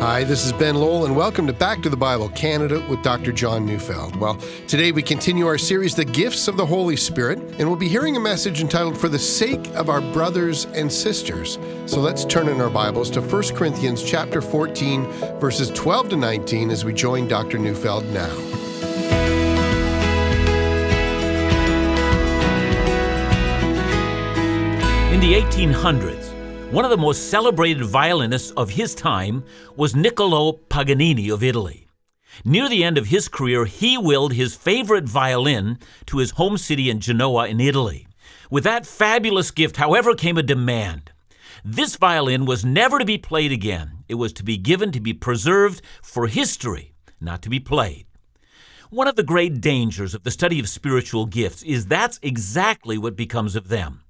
Hi, this is Ben Lowell, and welcome to Back to the Bible Canada with Dr. John Neufeld. Well, today we continue our series, The Gifts of the Holy Spirit, and we'll be hearing a message entitled For the Sake of Our Brothers and Sisters. So let's turn in our Bibles to 1 Corinthians chapter 14, verses 12 to 19 as we join Dr. Neufeld now. In the 1800s, one of the most celebrated violinists of his time was Niccolo Paganini of Italy. Near the end of his career, he willed his favorite violin to his home city in Genoa in Italy. With that fabulous gift, however, came a demand. This violin was never to be played again. It was to be given to be preserved for history, not to be played. One of the great dangers of the study of spiritual gifts is that's exactly what becomes of them.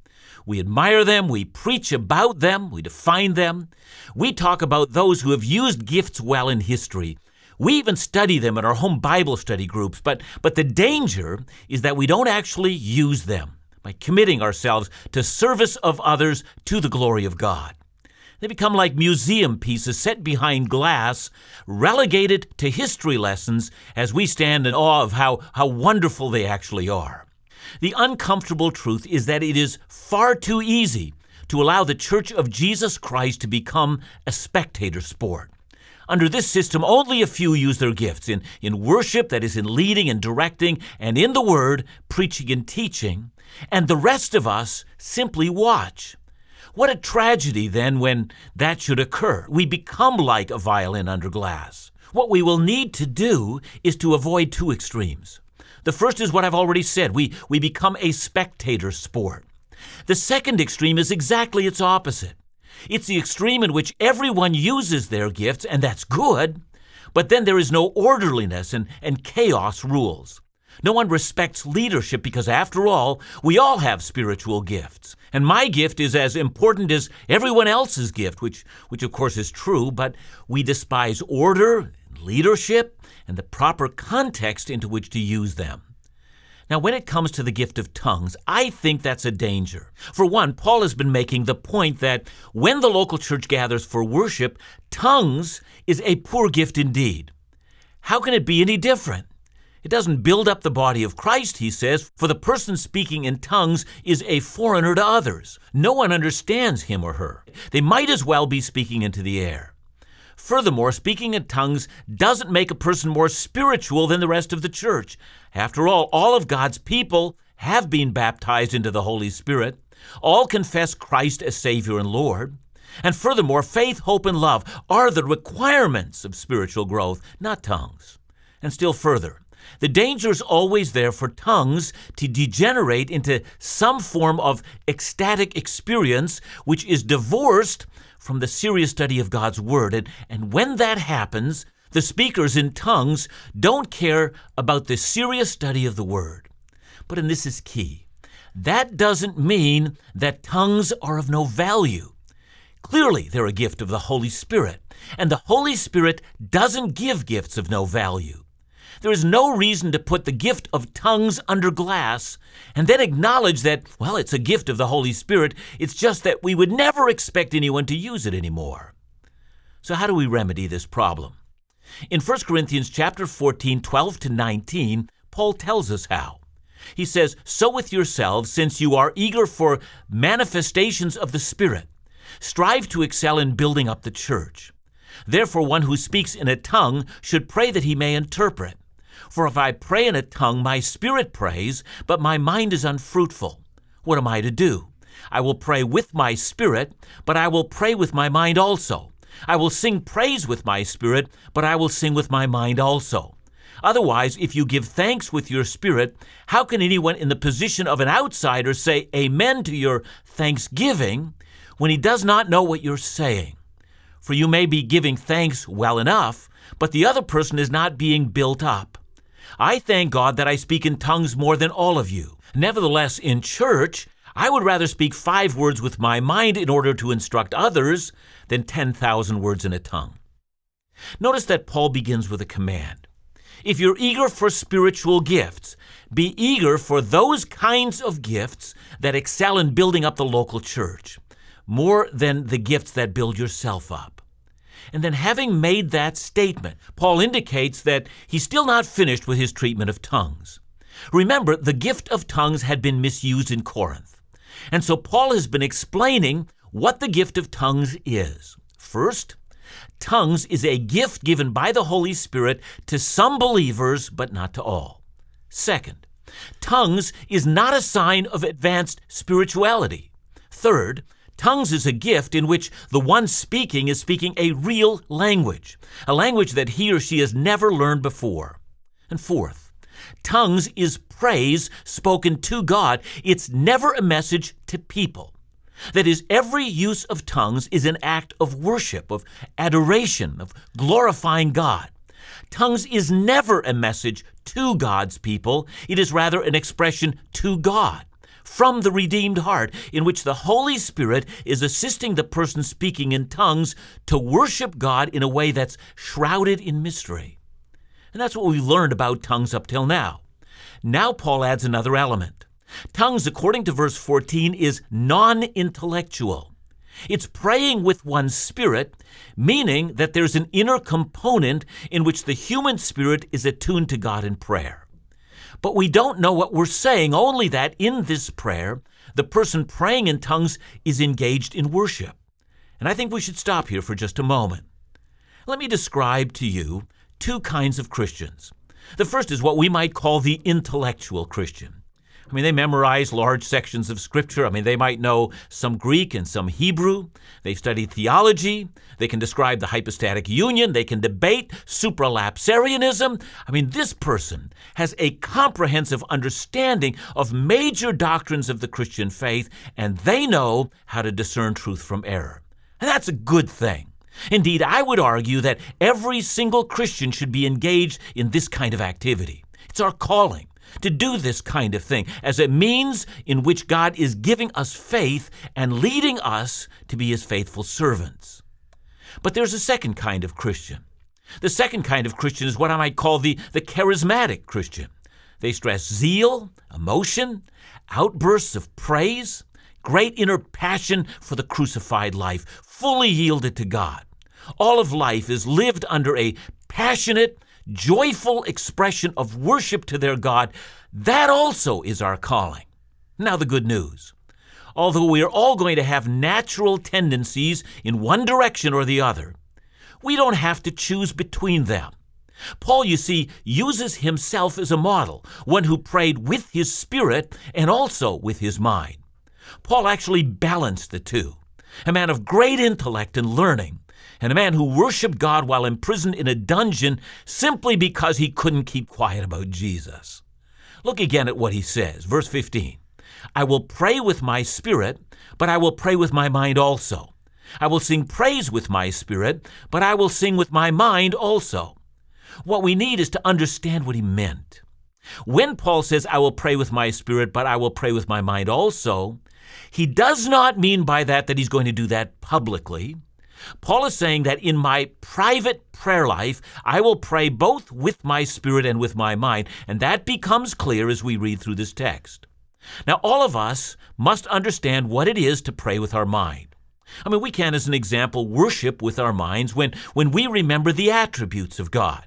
We admire them, we preach about them, we define them. We talk about those who have used gifts well in history. We even study them in our home Bible study groups, but, but the danger is that we don't actually use them by committing ourselves to service of others to the glory of God. They become like museum pieces set behind glass, relegated to history lessons as we stand in awe of how, how wonderful they actually are. The uncomfortable truth is that it is far too easy to allow the Church of Jesus Christ to become a spectator sport. Under this system, only a few use their gifts in, in worship, that is, in leading and directing, and in the Word, preaching and teaching, and the rest of us simply watch. What a tragedy, then, when that should occur. We become like a violin under glass. What we will need to do is to avoid two extremes. The first is what I've already said we, we become a spectator sport. The second extreme is exactly its opposite. It's the extreme in which everyone uses their gifts, and that's good, but then there is no orderliness and, and chaos rules. No one respects leadership because, after all, we all have spiritual gifts. And my gift is as important as everyone else's gift, which, which of course is true, but we despise order, leadership, and the proper context into which to use them. Now, when it comes to the gift of tongues, I think that's a danger. For one, Paul has been making the point that when the local church gathers for worship, tongues is a poor gift indeed. How can it be any different? It doesn't build up the body of Christ, he says, for the person speaking in tongues is a foreigner to others. No one understands him or her. They might as well be speaking into the air. Furthermore, speaking in tongues doesn't make a person more spiritual than the rest of the church. After all, all of God's people have been baptized into the Holy Spirit. All confess Christ as Savior and Lord. And furthermore, faith, hope, and love are the requirements of spiritual growth, not tongues. And still further, the danger is always there for tongues to degenerate into some form of ecstatic experience which is divorced from the serious study of God's Word. And, and when that happens, the speakers in tongues don't care about the serious study of the Word. But, and this is key, that doesn't mean that tongues are of no value. Clearly, they're a gift of the Holy Spirit, and the Holy Spirit doesn't give gifts of no value. There is no reason to put the gift of tongues under glass and then acknowledge that, well, it's a gift of the Holy Spirit. It's just that we would never expect anyone to use it anymore. So how do we remedy this problem? In 1 Corinthians chapter 14, 12 to 19, Paul tells us how. He says, So with yourselves, since you are eager for manifestations of the Spirit, strive to excel in building up the church. Therefore, one who speaks in a tongue should pray that he may interpret. For if I pray in a tongue, my spirit prays, but my mind is unfruitful. What am I to do? I will pray with my spirit, but I will pray with my mind also. I will sing praise with my spirit, but I will sing with my mind also. Otherwise, if you give thanks with your spirit, how can anyone in the position of an outsider say amen to your thanksgiving when he does not know what you're saying? For you may be giving thanks well enough, but the other person is not being built up. I thank God that I speak in tongues more than all of you. Nevertheless, in church, I would rather speak five words with my mind in order to instruct others than 10,000 words in a tongue. Notice that Paul begins with a command. If you're eager for spiritual gifts, be eager for those kinds of gifts that excel in building up the local church, more than the gifts that build yourself up. And then, having made that statement, Paul indicates that he's still not finished with his treatment of tongues. Remember, the gift of tongues had been misused in Corinth. And so Paul has been explaining what the gift of tongues is. First, tongues is a gift given by the Holy Spirit to some believers, but not to all. Second, tongues is not a sign of advanced spirituality. Third, tongues is a gift in which the one speaking is speaking a real language, a language that he or she has never learned before. And fourth, tongues is praise spoken to God. It's never a message to people. That is, every use of tongues is an act of worship, of adoration, of glorifying God. Tongues is never a message to God's people, it is rather an expression to God from the redeemed heart, in which the Holy Spirit is assisting the person speaking in tongues to worship God in a way that's shrouded in mystery. And that's what we've learned about tongues up till now. Now, Paul adds another element. Tongues, according to verse 14, is non intellectual. It's praying with one's spirit, meaning that there's an inner component in which the human spirit is attuned to God in prayer. But we don't know what we're saying, only that in this prayer, the person praying in tongues is engaged in worship. And I think we should stop here for just a moment. Let me describe to you two kinds of Christians. The first is what we might call the intellectual Christian. I mean, they memorize large sections of Scripture. I mean, they might know some Greek and some Hebrew. They've studied theology. They can describe the hypostatic union. They can debate supralapsarianism. I mean, this person has a comprehensive understanding of major doctrines of the Christian faith, and they know how to discern truth from error. And that's a good thing. Indeed, I would argue that every single Christian should be engaged in this kind of activity. It's our calling to do this kind of thing as a means in which God is giving us faith and leading us to be his faithful servants. But there's a second kind of Christian. The second kind of Christian is what I might call the, the charismatic Christian. They stress zeal, emotion, outbursts of praise, great inner passion for the crucified life, fully yielded to God. All of life is lived under a passionate, joyful expression of worship to their God, that also is our calling. Now, the good news. Although we are all going to have natural tendencies in one direction or the other, we don't have to choose between them. Paul, you see, uses himself as a model, one who prayed with his spirit and also with his mind. Paul actually balanced the two. A man of great intellect and learning, and a man who worshiped God while imprisoned in a dungeon simply because he couldn't keep quiet about Jesus. Look again at what he says, verse 15. I will pray with my spirit, but I will pray with my mind also. I will sing praise with my spirit, but I will sing with my mind also. What we need is to understand what he meant. When Paul says, I will pray with my spirit, but I will pray with my mind also, he does not mean by that that he's going to do that publicly. Paul is saying that in my private prayer life, I will pray both with my spirit and with my mind, and that becomes clear as we read through this text. Now, all of us must understand what it is to pray with our mind. I mean, we can, as an example, worship with our minds when, when we remember the attributes of God.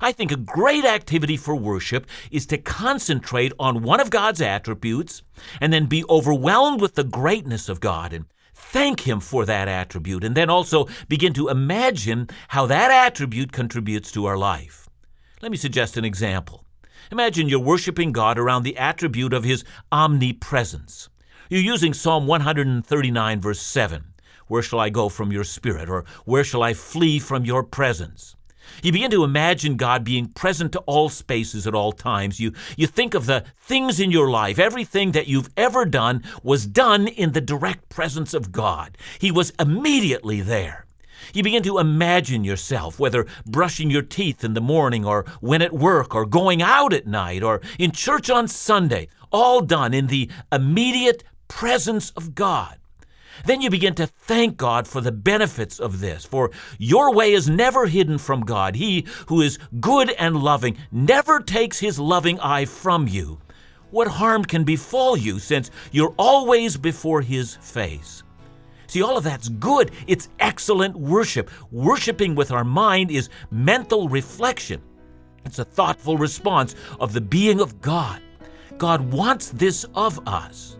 I think a great activity for worship is to concentrate on one of God's attributes and then be overwhelmed with the greatness of God and thank Him for that attribute, and then also begin to imagine how that attribute contributes to our life. Let me suggest an example. Imagine you're worshiping God around the attribute of His omnipresence. You're using Psalm 139, verse 7. Where shall I go from your spirit? Or where shall I flee from your presence? You begin to imagine God being present to all spaces at all times. You, you think of the things in your life. Everything that you've ever done was done in the direct presence of God. He was immediately there. You begin to imagine yourself, whether brushing your teeth in the morning, or when at work, or going out at night, or in church on Sunday, all done in the immediate presence of God. Then you begin to thank God for the benefits of this, for your way is never hidden from God. He who is good and loving never takes his loving eye from you. What harm can befall you since you're always before his face? See, all of that's good. It's excellent worship. Worshiping with our mind is mental reflection, it's a thoughtful response of the being of God. God wants this of us.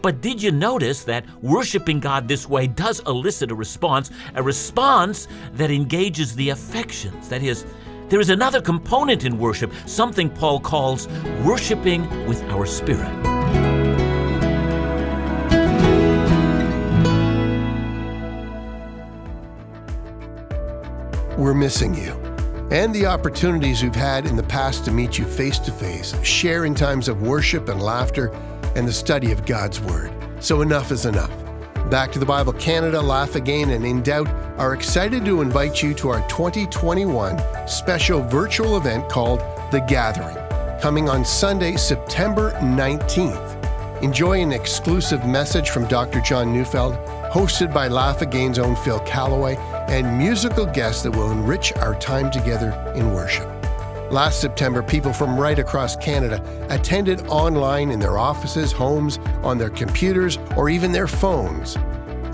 But did you notice that worshiping God this way does elicit a response, a response that engages the affections? That is, there is another component in worship, something Paul calls worshiping with our spirit. We're missing you and the opportunities we've had in the past to meet you face to face, share in times of worship and laughter, and the study of God's Word. So enough is enough. Back to the Bible Canada, Laugh Again, and In Doubt are excited to invite you to our 2021 special virtual event called The Gathering, coming on Sunday, September 19th. Enjoy an exclusive message from Dr. John Neufeld, hosted by Laugh Again's own Phil Callaway, and musical guests that will enrich our time together in worship. Last September, people from right across Canada attended online in their offices, homes, on their computers, or even their phones.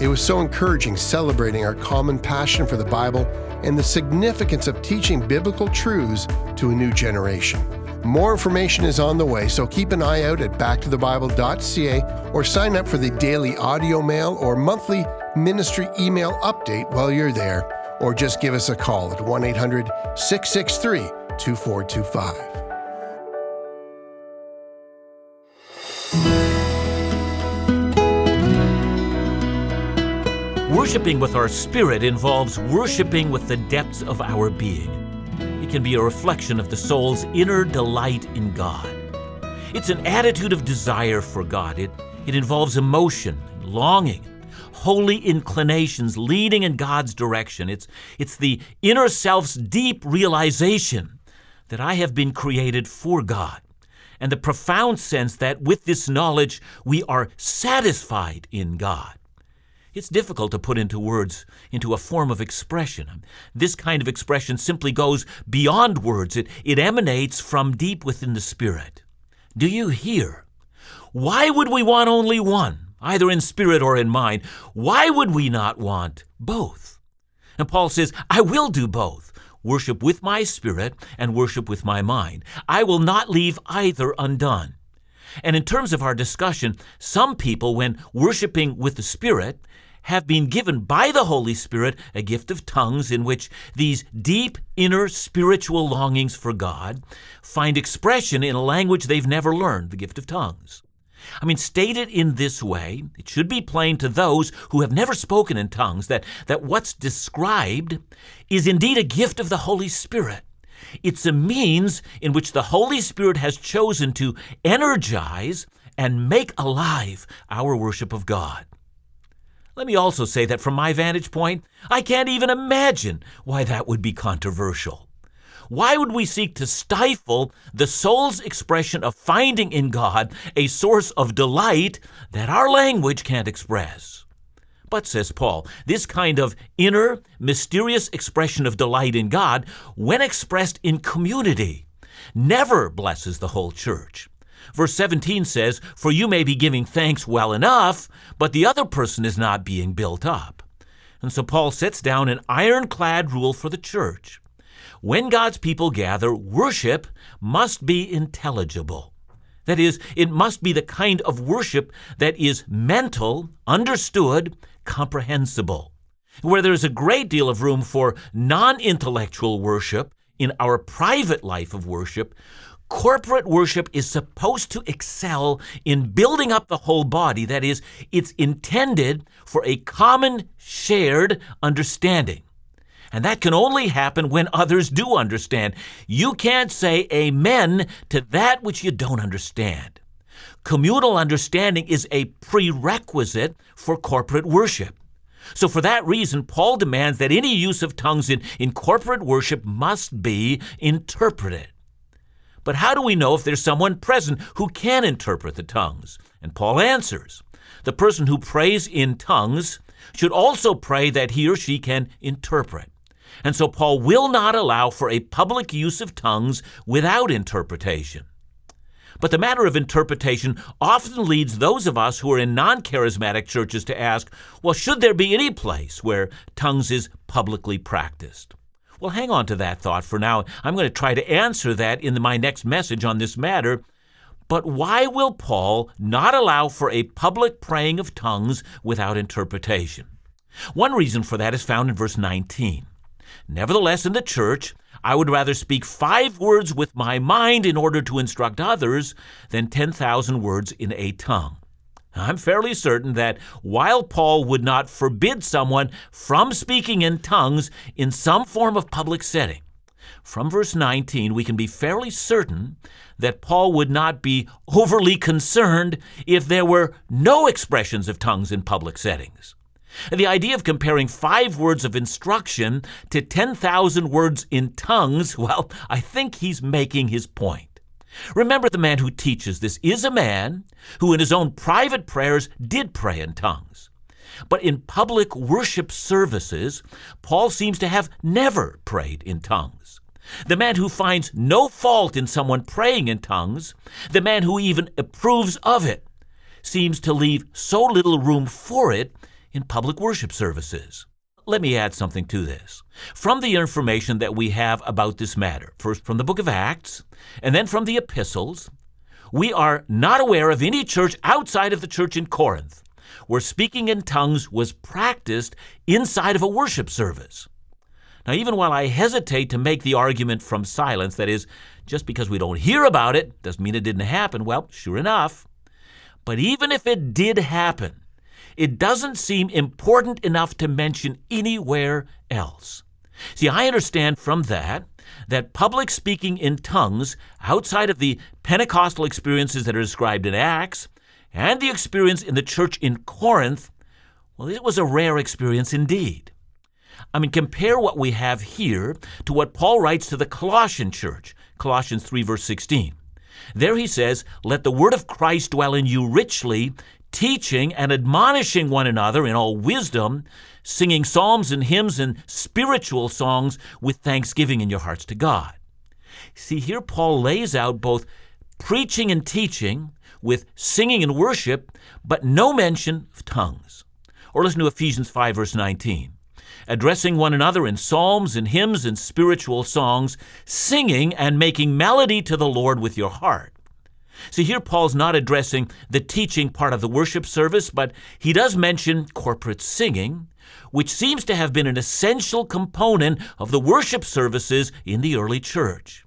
It was so encouraging celebrating our common passion for the Bible and the significance of teaching biblical truths to a new generation. More information is on the way, so keep an eye out at backtothebible.ca or sign up for the daily audio mail or monthly ministry email update while you're there, or just give us a call at 1 800 663 2425. Worshipping with our spirit involves worshiping with the depths of our being. It can be a reflection of the soul's inner delight in God. It's an attitude of desire for God. It, it involves emotion, longing, holy inclinations leading in God's direction. It's, it's the inner self's deep realization that I have been created for God, and the profound sense that with this knowledge we are satisfied in God. It's difficult to put into words, into a form of expression. This kind of expression simply goes beyond words, it, it emanates from deep within the Spirit. Do you hear? Why would we want only one, either in spirit or in mind? Why would we not want both? And Paul says, I will do both worship with my spirit and worship with my mind. I will not leave either undone. And in terms of our discussion, some people, when worshiping with the Spirit, have been given by the Holy Spirit a gift of tongues in which these deep inner spiritual longings for God find expression in a language they've never learned, the gift of tongues. I mean, stated in this way, it should be plain to those who have never spoken in tongues that, that what's described is indeed a gift of the Holy Spirit. It's a means in which the Holy Spirit has chosen to energize and make alive our worship of God. Let me also say that from my vantage point, I can't even imagine why that would be controversial. Why would we seek to stifle the soul's expression of finding in God a source of delight that our language can't express? But, says Paul, this kind of inner, mysterious expression of delight in God, when expressed in community, never blesses the whole church. Verse 17 says, For you may be giving thanks well enough, but the other person is not being built up. And so Paul sets down an ironclad rule for the church. When God's people gather, worship must be intelligible. That is, it must be the kind of worship that is mental, understood, comprehensible. Where there is a great deal of room for non intellectual worship in our private life of worship, corporate worship is supposed to excel in building up the whole body. That is, it's intended for a common shared understanding. And that can only happen when others do understand. You can't say amen to that which you don't understand. Communal understanding is a prerequisite for corporate worship. So, for that reason, Paul demands that any use of tongues in, in corporate worship must be interpreted. But how do we know if there's someone present who can interpret the tongues? And Paul answers the person who prays in tongues should also pray that he or she can interpret. And so Paul will not allow for a public use of tongues without interpretation. But the matter of interpretation often leads those of us who are in non charismatic churches to ask, well, should there be any place where tongues is publicly practiced? Well, hang on to that thought for now. I'm going to try to answer that in my next message on this matter. But why will Paul not allow for a public praying of tongues without interpretation? One reason for that is found in verse 19. Nevertheless, in the church, I would rather speak five words with my mind in order to instruct others than 10,000 words in a tongue. I'm fairly certain that while Paul would not forbid someone from speaking in tongues in some form of public setting, from verse 19 we can be fairly certain that Paul would not be overly concerned if there were no expressions of tongues in public settings. The idea of comparing five words of instruction to 10,000 words in tongues, well, I think he's making his point. Remember, the man who teaches this is a man who, in his own private prayers, did pray in tongues. But in public worship services, Paul seems to have never prayed in tongues. The man who finds no fault in someone praying in tongues, the man who even approves of it, seems to leave so little room for it in public worship services. Let me add something to this. From the information that we have about this matter, first from the book of Acts, and then from the epistles, we are not aware of any church outside of the church in Corinth where speaking in tongues was practiced inside of a worship service. Now, even while I hesitate to make the argument from silence, that is, just because we don't hear about it doesn't mean it didn't happen, well, sure enough. But even if it did happen, it doesn't seem important enough to mention anywhere else. See, I understand from that that public speaking in tongues outside of the Pentecostal experiences that are described in Acts and the experience in the church in Corinth, well, it was a rare experience indeed. I mean, compare what we have here to what Paul writes to the Colossian church, Colossians 3, verse 16. There he says, Let the word of Christ dwell in you richly, teaching and admonishing one another in all wisdom, singing psalms and hymns and spiritual songs with thanksgiving in your hearts to God. See, here Paul lays out both preaching and teaching with singing and worship, but no mention of tongues. Or listen to Ephesians 5, verse 19. Addressing one another in psalms and hymns and spiritual songs, singing and making melody to the Lord with your heart See, here Paul's not addressing the teaching part of the worship service, but he does mention corporate singing, which seems to have been an essential component of the worship services in the early church.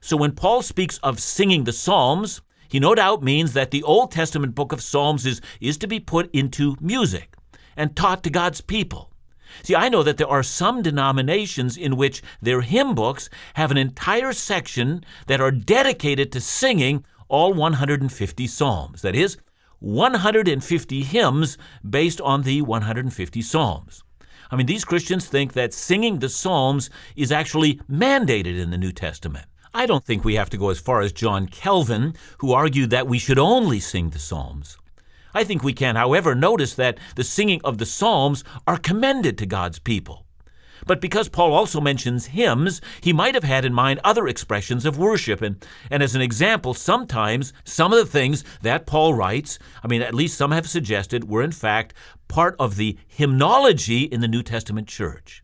So when Paul speaks of singing the Psalms, he no doubt means that the Old Testament book of Psalms is, is to be put into music and taught to God's people. See, I know that there are some denominations in which their hymn books have an entire section that are dedicated to singing all 150 psalms. That is, 150 hymns based on the 150 psalms. I mean, these Christians think that singing the psalms is actually mandated in the New Testament. I don't think we have to go as far as John Calvin, who argued that we should only sing the psalms. I think we can, however, notice that the singing of the psalms are commended to God's people. But because Paul also mentions hymns, he might have had in mind other expressions of worship. And, and as an example, sometimes some of the things that Paul writes, I mean, at least some have suggested, were in fact part of the hymnology in the New Testament church.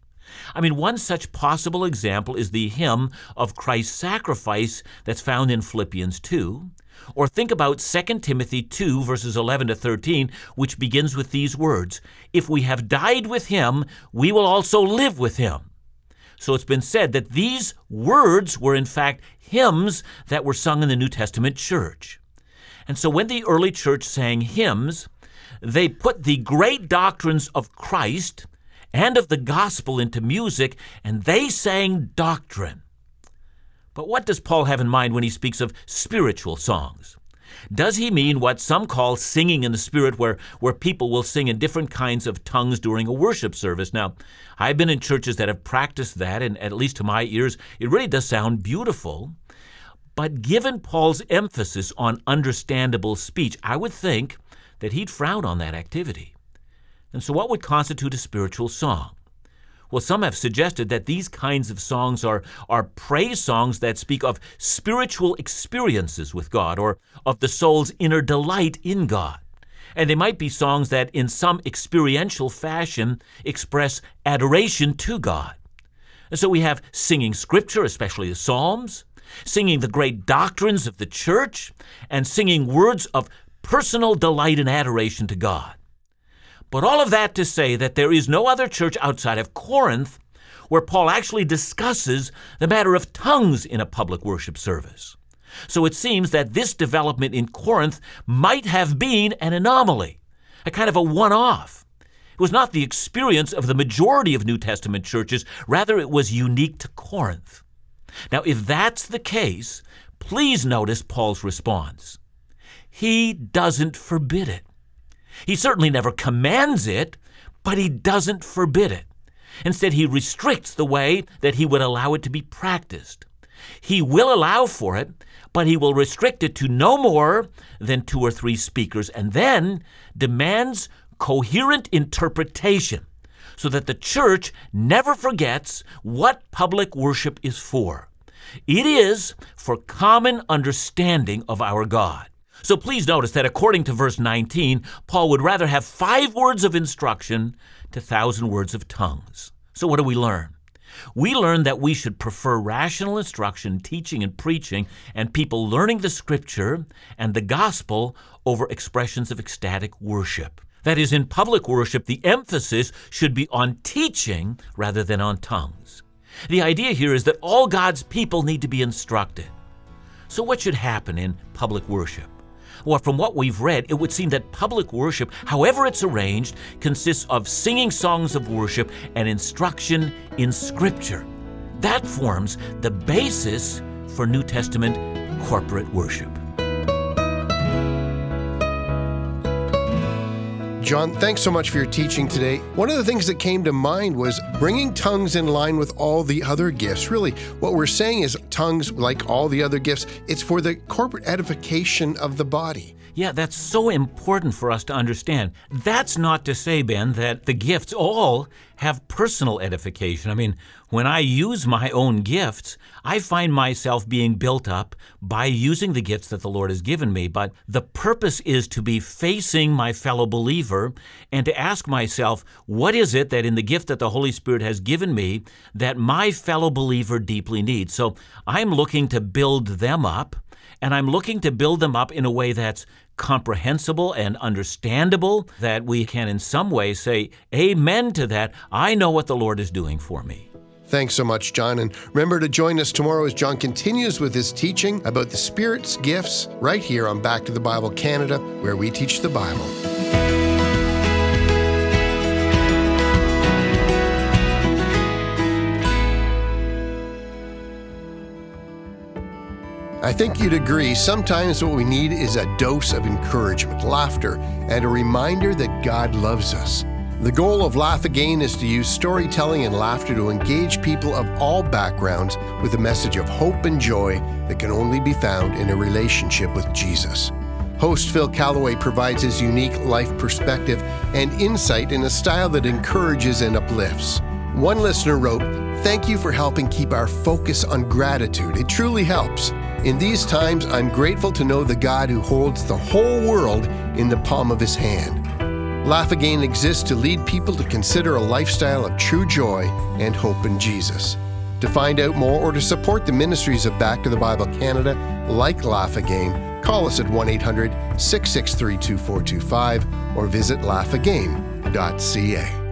I mean, one such possible example is the hymn of Christ's sacrifice that's found in Philippians 2. Or think about 2 Timothy 2, verses 11 to 13, which begins with these words If we have died with him, we will also live with him. So it's been said that these words were in fact hymns that were sung in the New Testament church. And so when the early church sang hymns, they put the great doctrines of Christ and of the gospel into music, and they sang doctrine. But what does Paul have in mind when he speaks of spiritual songs? Does he mean what some call singing in the Spirit, where, where people will sing in different kinds of tongues during a worship service? Now, I've been in churches that have practiced that, and at least to my ears, it really does sound beautiful. But given Paul's emphasis on understandable speech, I would think that he'd frown on that activity. And so, what would constitute a spiritual song? Well, some have suggested that these kinds of songs are, are praise songs that speak of spiritual experiences with God or of the soul's inner delight in God. And they might be songs that, in some experiential fashion, express adoration to God. And so we have singing scripture, especially the Psalms, singing the great doctrines of the church, and singing words of personal delight and adoration to God. But all of that to say that there is no other church outside of Corinth where Paul actually discusses the matter of tongues in a public worship service. So it seems that this development in Corinth might have been an anomaly, a kind of a one off. It was not the experience of the majority of New Testament churches, rather, it was unique to Corinth. Now, if that's the case, please notice Paul's response. He doesn't forbid it. He certainly never commands it, but he doesn't forbid it. Instead, he restricts the way that he would allow it to be practiced. He will allow for it, but he will restrict it to no more than two or three speakers, and then demands coherent interpretation so that the church never forgets what public worship is for. It is for common understanding of our God. So please notice that according to verse 19, Paul would rather have five words of instruction to thousand words of tongues. So what do we learn? We learn that we should prefer rational instruction, teaching, and preaching, and people learning the scripture and the gospel over expressions of ecstatic worship. That is, in public worship, the emphasis should be on teaching rather than on tongues. The idea here is that all God's people need to be instructed. So, what should happen in public worship? Well, from what we've read, it would seem that public worship, however it's arranged, consists of singing songs of worship and instruction in Scripture. That forms the basis for New Testament corporate worship. John, thanks so much for your teaching today. One of the things that came to mind was bringing tongues in line with all the other gifts. Really, what we're saying is tongues, like all the other gifts, it's for the corporate edification of the body. Yeah, that's so important for us to understand. That's not to say, Ben, that the gifts all have personal edification. I mean, when I use my own gifts, I find myself being built up by using the gifts that the Lord has given me. But the purpose is to be facing my fellow believer and to ask myself, what is it that in the gift that the Holy Spirit has given me that my fellow believer deeply needs? So I'm looking to build them up and I'm looking to build them up in a way that's comprehensible and understandable, that we can in some way say, Amen to that. I know what the Lord is doing for me. Thanks so much, John. And remember to join us tomorrow as John continues with his teaching about the Spirit's gifts right here on Back to the Bible Canada, where we teach the Bible. I think you'd agree sometimes what we need is a dose of encouragement, laughter, and a reminder that God loves us. The goal of Laugh Again is to use storytelling and laughter to engage people of all backgrounds with a message of hope and joy that can only be found in a relationship with Jesus. Host Phil Callaway provides his unique life perspective and insight in a style that encourages and uplifts. One listener wrote, Thank you for helping keep our focus on gratitude. It truly helps. In these times, I'm grateful to know the God who holds the whole world in the palm of his hand. Laugh Again exists to lead people to consider a lifestyle of true joy and hope in Jesus. To find out more or to support the ministries of Back to the Bible Canada, like Laugh Again, call us at 1 800 663 2425 or visit laughagain.ca.